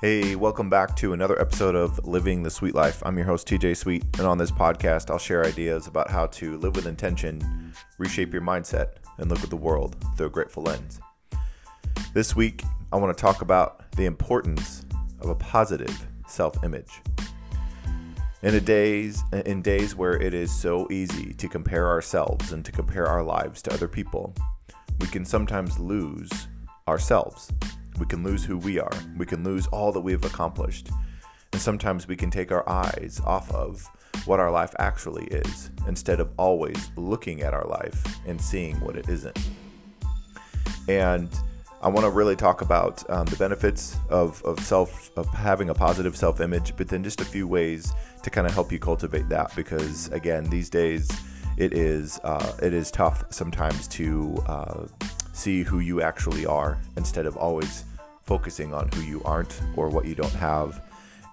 Hey, welcome back to another episode of Living the Sweet Life. I'm your host, TJ Sweet, and on this podcast, I'll share ideas about how to live with intention, reshape your mindset, and look at the world through a grateful lens. This week, I want to talk about the importance of a positive self-image. In a days in days where it is so easy to compare ourselves and to compare our lives to other people, we can sometimes lose ourselves we can lose who we are. We can lose all that we have accomplished. And sometimes we can take our eyes off of what our life actually is instead of always looking at our life and seeing what it isn't. And I want to really talk about um, the benefits of, of self of having a positive self image, but then just a few ways to kind of help you cultivate that because again, these days it is uh, it is tough sometimes to uh, see who you actually are instead of always focusing on who you aren't or what you don't have.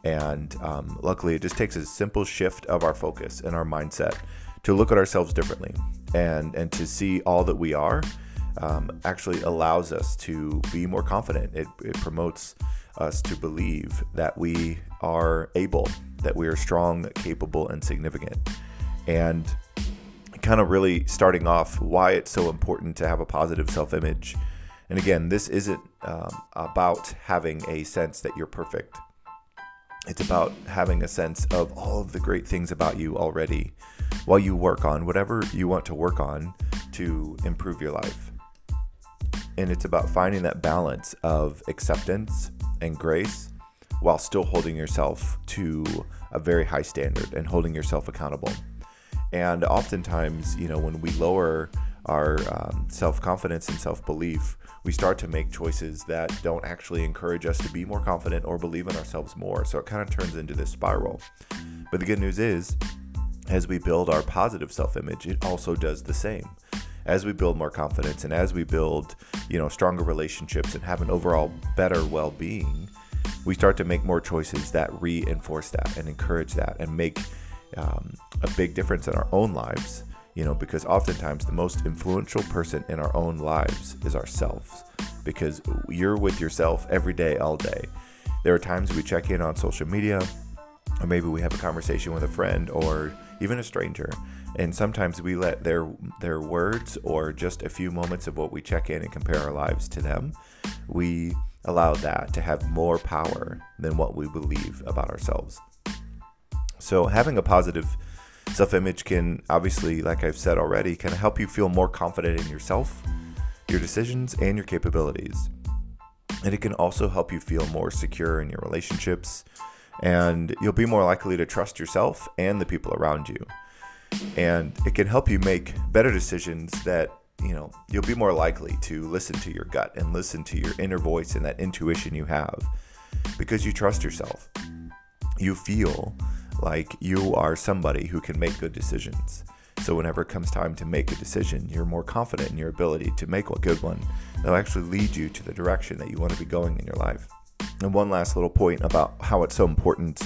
And um, luckily, it just takes a simple shift of our focus and our mindset to look at ourselves differently and, and to see all that we are. Um, actually allows us to be more confident. It, it promotes us to believe that we are able, that we are strong, capable, and significant. And kind of really starting off why it's so important to have a positive self image and again, this isn't um, about having a sense that you're perfect. It's about having a sense of all of the great things about you already while you work on whatever you want to work on to improve your life. And it's about finding that balance of acceptance and grace while still holding yourself to a very high standard and holding yourself accountable. And oftentimes, you know, when we lower our um, self confidence and self belief, we start to make choices that don't actually encourage us to be more confident or believe in ourselves more. So it kind of turns into this spiral. But the good news is, as we build our positive self image, it also does the same. As we build more confidence and as we build, you know, stronger relationships and have an overall better well being, we start to make more choices that reinforce that and encourage that and make um, a big difference in our own lives you know, because oftentimes the most influential person in our own lives is ourselves because you're with yourself every day, all day. There are times we check in on social media, or maybe we have a conversation with a friend or even a stranger, and sometimes we let their their words or just a few moments of what we check in and compare our lives to them, we allow that to have more power than what we believe about ourselves. So having a positive Self image can obviously, like I've said already, kind of help you feel more confident in yourself, your decisions, and your capabilities. And it can also help you feel more secure in your relationships, and you'll be more likely to trust yourself and the people around you. And it can help you make better decisions that, you know, you'll be more likely to listen to your gut and listen to your inner voice and that intuition you have because you trust yourself. You feel like you are somebody who can make good decisions. So whenever it comes time to make a decision, you're more confident in your ability to make a good one that'll actually lead you to the direction that you want to be going in your life. And one last little point about how it's so important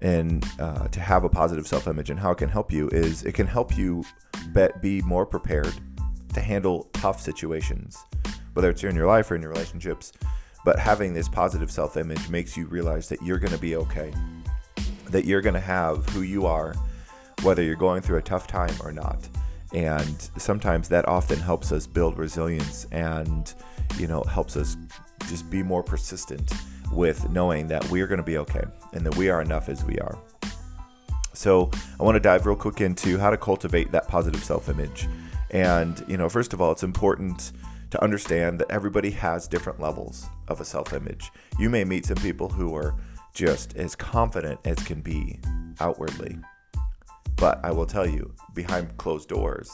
and uh, to have a positive self-image and how it can help you is it can help you bet, be more prepared to handle tough situations, whether it's in your life or in your relationships. But having this positive self-image makes you realize that you're going to be okay that you're going to have who you are, whether you're going through a tough time or not. And sometimes that often helps us build resilience and, you know, helps us just be more persistent with knowing that we are going to be okay and that we are enough as we are. So, I want to dive real quick into how to cultivate that positive self image. And, you know, first of all, it's important to understand that everybody has different levels of a self image. You may meet some people who are just as confident as can be outwardly. But I will tell you, behind closed doors,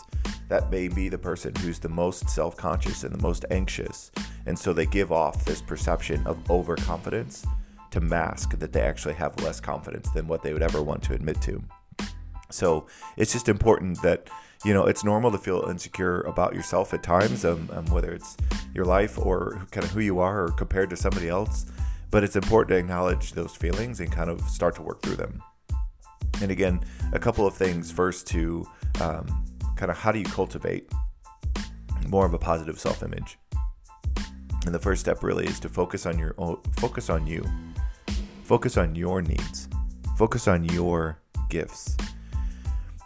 that may be the person who's the most self conscious and the most anxious. And so they give off this perception of overconfidence to mask that they actually have less confidence than what they would ever want to admit to. So it's just important that, you know, it's normal to feel insecure about yourself at times, um, um, whether it's your life or kind of who you are or compared to somebody else but it's important to acknowledge those feelings and kind of start to work through them. And again, a couple of things first to um, kind of how do you cultivate more of a positive self-image? And the first step really is to focus on your own, focus on you. Focus on your needs. Focus on your gifts.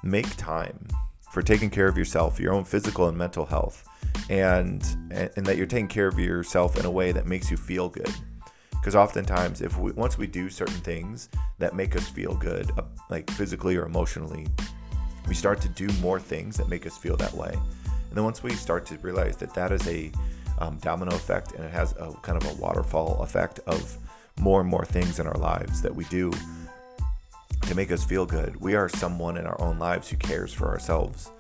Make time for taking care of yourself, your own physical and mental health, and and that you're taking care of yourself in a way that makes you feel good. Because oftentimes, if we once we do certain things that make us feel good, uh, like physically or emotionally, we start to do more things that make us feel that way. And then once we start to realize that that is a um, domino effect and it has a kind of a waterfall effect of more and more things in our lives that we do to make us feel good. We are someone in our own lives who cares for ourselves.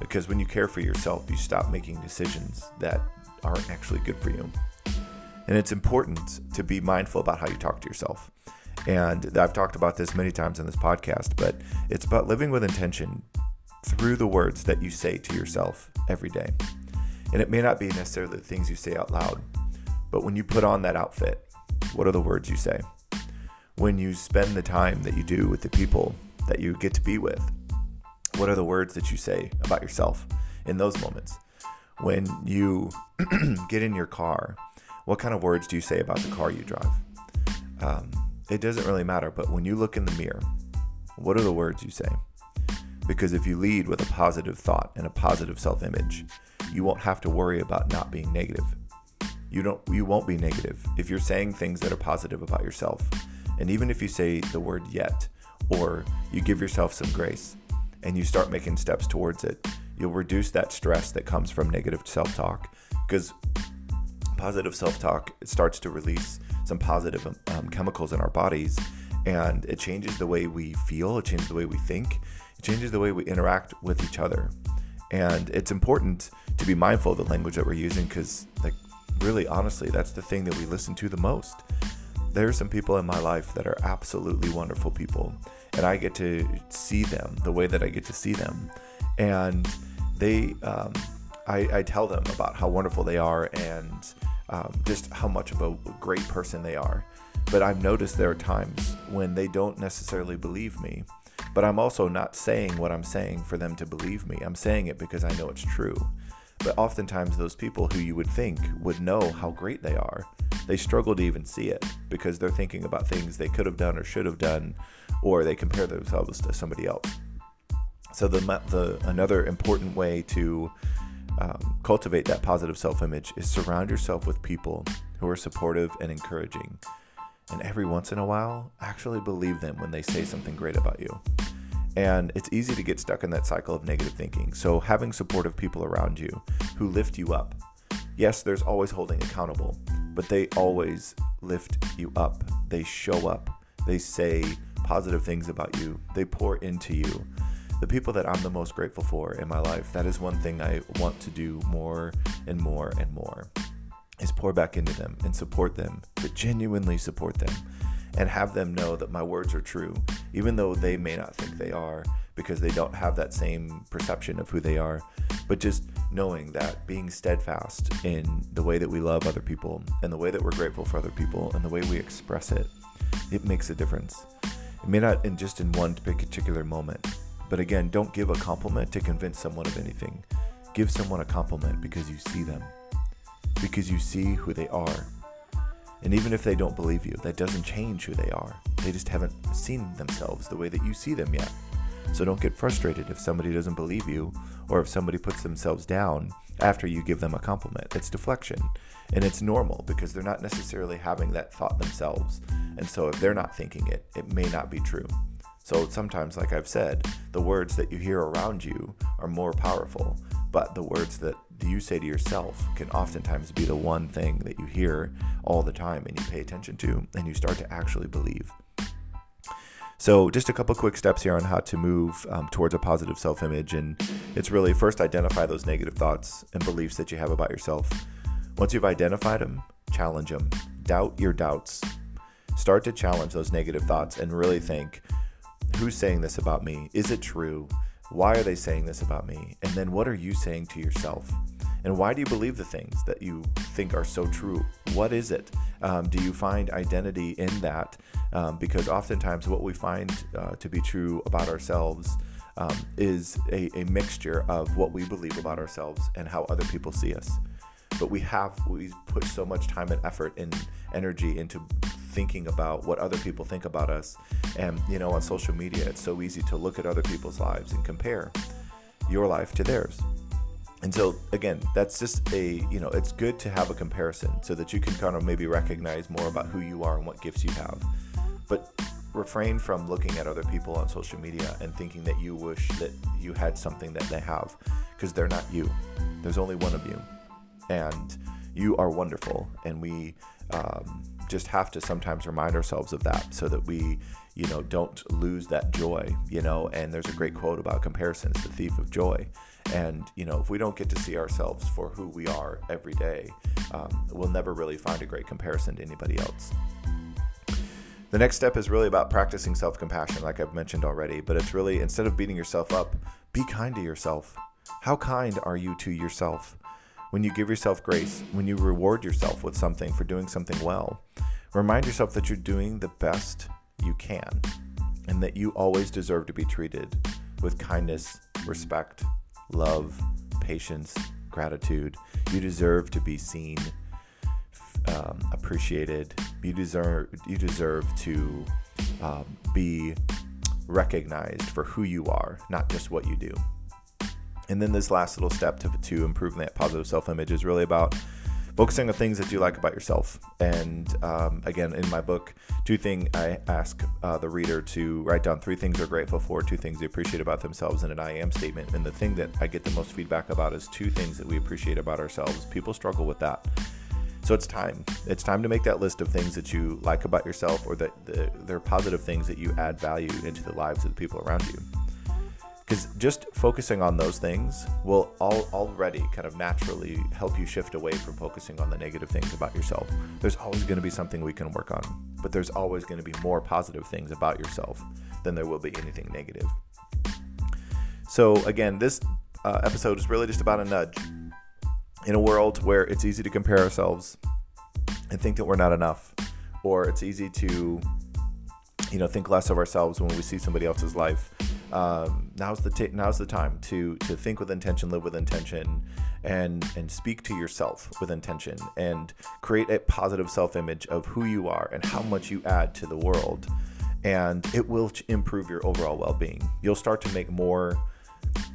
Because when you care for yourself, you stop making decisions that aren't actually good for you. And it's important to be mindful about how you talk to yourself. And I've talked about this many times in this podcast, but it's about living with intention through the words that you say to yourself every day. And it may not be necessarily the things you say out loud, but when you put on that outfit, what are the words you say? When you spend the time that you do with the people that you get to be with, what are the words that you say about yourself in those moments? When you get in your car, what kind of words do you say about the car you drive? Um, it doesn't really matter, but when you look in the mirror, what are the words you say? Because if you lead with a positive thought and a positive self image, you won't have to worry about not being negative. You don't you won't be negative if you're saying things that are positive about yourself. And even if you say the word yet or you give yourself some grace and you start making steps towards it, you'll reduce that stress that comes from negative self-talk because positive self-talk it starts to release some positive um, chemicals in our bodies and it changes the way we feel, it changes the way we think, it changes the way we interact with each other. And it's important to be mindful of the language that we're using because, like, really honestly, that's the thing that we listen to the most. There are some people in my life that are absolutely wonderful people, and I get to see them the way that I get to see them. And they, um, I, I, tell them about how wonderful they are and um, just how much of a great person they are. But I've noticed there are times when they don't necessarily believe me but I'm also not saying what I'm saying for them to believe me. I'm saying it because I know it's true. But oftentimes, those people who you would think would know how great they are, they struggle to even see it because they're thinking about things they could have done or should have done, or they compare themselves to somebody else. So the, the another important way to um, cultivate that positive self-image is surround yourself with people who are supportive and encouraging and every once in a while, actually believe them when they say something great about you. And it's easy to get stuck in that cycle of negative thinking. So, having supportive people around you who lift you up. Yes, there's always holding accountable, but they always lift you up. They show up. They say positive things about you. They pour into you. The people that I'm the most grateful for in my life, that is one thing I want to do more and more and more is pour back into them and support them, but genuinely support them and have them know that my words are true, even though they may not think they are because they don't have that same perception of who they are. But just knowing that being steadfast in the way that we love other people and the way that we're grateful for other people and the way we express it, it makes a difference. It may not in just in one particular moment, but again, don't give a compliment to convince someone of anything. Give someone a compliment because you see them because you see who they are. And even if they don't believe you, that doesn't change who they are. They just haven't seen themselves the way that you see them yet. So don't get frustrated if somebody doesn't believe you or if somebody puts themselves down after you give them a compliment. It's deflection. And it's normal because they're not necessarily having that thought themselves. And so if they're not thinking it, it may not be true. So sometimes, like I've said, the words that you hear around you are more powerful, but the words that you say to yourself can oftentimes be the one thing that you hear all the time and you pay attention to and you start to actually believe. So, just a couple quick steps here on how to move um, towards a positive self image. And it's really first identify those negative thoughts and beliefs that you have about yourself. Once you've identified them, challenge them. Doubt your doubts. Start to challenge those negative thoughts and really think who's saying this about me? Is it true? Why are they saying this about me? And then what are you saying to yourself? And why do you believe the things that you think are so true? What is it? Um, do you find identity in that? Um, because oftentimes, what we find uh, to be true about ourselves um, is a, a mixture of what we believe about ourselves and how other people see us. But we have we put so much time and effort and energy into thinking about what other people think about us. And, you know, on social media, it's so easy to look at other people's lives and compare your life to theirs. And so, again, that's just a, you know, it's good to have a comparison so that you can kind of maybe recognize more about who you are and what gifts you have. But refrain from looking at other people on social media and thinking that you wish that you had something that they have because they're not you. There's only one of you. And you are wonderful. And we um, just have to sometimes remind ourselves of that so that we, you know, don't lose that joy, you know. And there's a great quote about comparisons, the thief of joy. And, you know, if we don't get to see ourselves for who we are every day, um, we'll never really find a great comparison to anybody else. The next step is really about practicing self compassion, like I've mentioned already, but it's really instead of beating yourself up, be kind to yourself. How kind are you to yourself? When you give yourself grace, when you reward yourself with something for doing something well, remind yourself that you're doing the best you can and that you always deserve to be treated with kindness, respect, love, patience, gratitude. You deserve to be seen, um, appreciated. You deserve you deserve to um, be recognized for who you are, not just what you do. And then this last little step to, to improving that positive self image is really about focusing on things that you like about yourself. And um, again, in my book, two things I ask uh, the reader to write down three things they're grateful for, two things they appreciate about themselves, and an I am statement. And the thing that I get the most feedback about is two things that we appreciate about ourselves. People struggle with that. So it's time. It's time to make that list of things that you like about yourself or that the, they're positive things that you add value into the lives of the people around you because just focusing on those things will all, already kind of naturally help you shift away from focusing on the negative things about yourself. There's always going to be something we can work on, but there's always going to be more positive things about yourself than there will be anything negative. So, again, this uh, episode is really just about a nudge. In a world where it's easy to compare ourselves and think that we're not enough, or it's easy to, you know, think less of ourselves when we see somebody else's life um, now's the t- now's the time to to think with intention, live with intention, and and speak to yourself with intention, and create a positive self image of who you are and how much you add to the world, and it will improve your overall well being. You'll start to make more.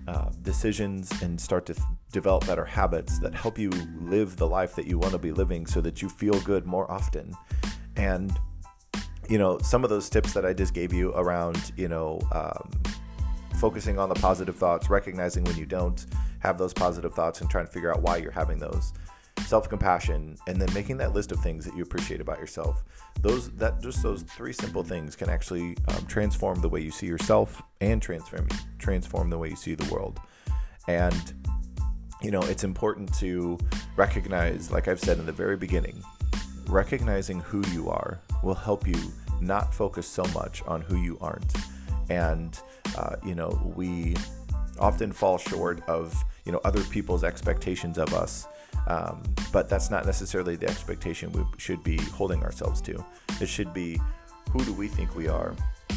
Uh, decisions and start to th- develop better habits that help you live the life that you want to be living so that you feel good more often. And, you know, some of those tips that I just gave you around, you know, um, focusing on the positive thoughts, recognizing when you don't have those positive thoughts and trying to figure out why you're having those. Self compassion, and then making that list of things that you appreciate about yourself. Those that just those three simple things can actually um, transform the way you see yourself and transform transform the way you see the world. And you know, it's important to recognize, like I've said in the very beginning, recognizing who you are will help you not focus so much on who you aren't. And uh, you know, we often fall short of you know other people's expectations of us. Um, but that's not necessarily the expectation we should be holding ourselves to. It should be who do we think we are?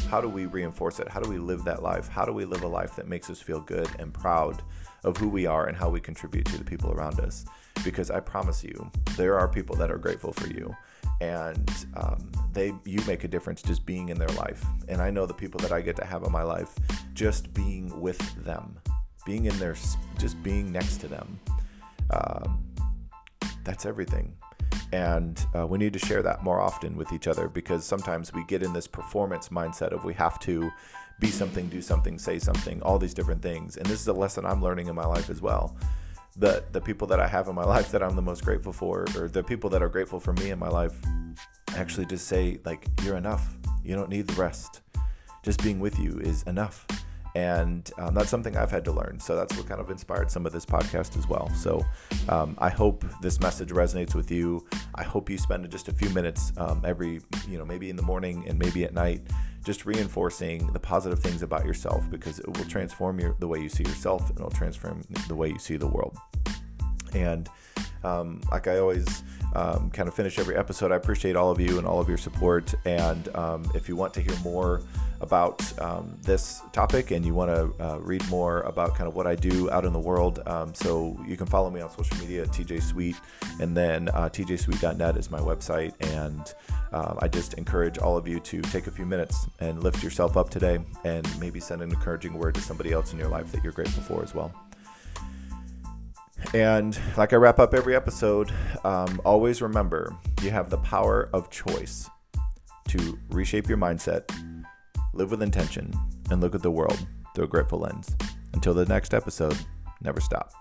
How do we reinforce it? How do we live that life? How do we live a life that makes us feel good and proud of who we are and how we contribute to the people around us? Because I promise you, there are people that are grateful for you and um, they you make a difference just being in their life. And i know the people that i get to have in my life just being with them being in their just being next to them. Um, that's everything. And uh, we need to share that more often with each other because sometimes we get in this performance mindset of we have to be something do something say something all these different things. And this is a lesson i'm learning in my life as well the the people that I have in my life that I'm the most grateful for, or the people that are grateful for me in my life, actually just say like, "You're enough. You don't need the rest. Just being with you is enough." And um, that's something I've had to learn. So that's what kind of inspired some of this podcast as well. So um, I hope this message resonates with you. I hope you spend just a few minutes um, every, you know, maybe in the morning and maybe at night, just reinforcing the positive things about yourself because it will transform your, the way you see yourself and it'll transform the way you see the world. And um, like I always um, kind of finish every episode, I appreciate all of you and all of your support. And um, if you want to hear more about um, this topic and you want to uh, read more about kind of what I do out in the world, um, so you can follow me on social media at TJ Sweet, and then uh, tjsweet.net is my website. And uh, I just encourage all of you to take a few minutes and lift yourself up today, and maybe send an encouraging word to somebody else in your life that you're grateful for as well. And like I wrap up every episode, um, always remember you have the power of choice to reshape your mindset live with intention, and look at the world through a grateful lens. Until the next episode, never stop.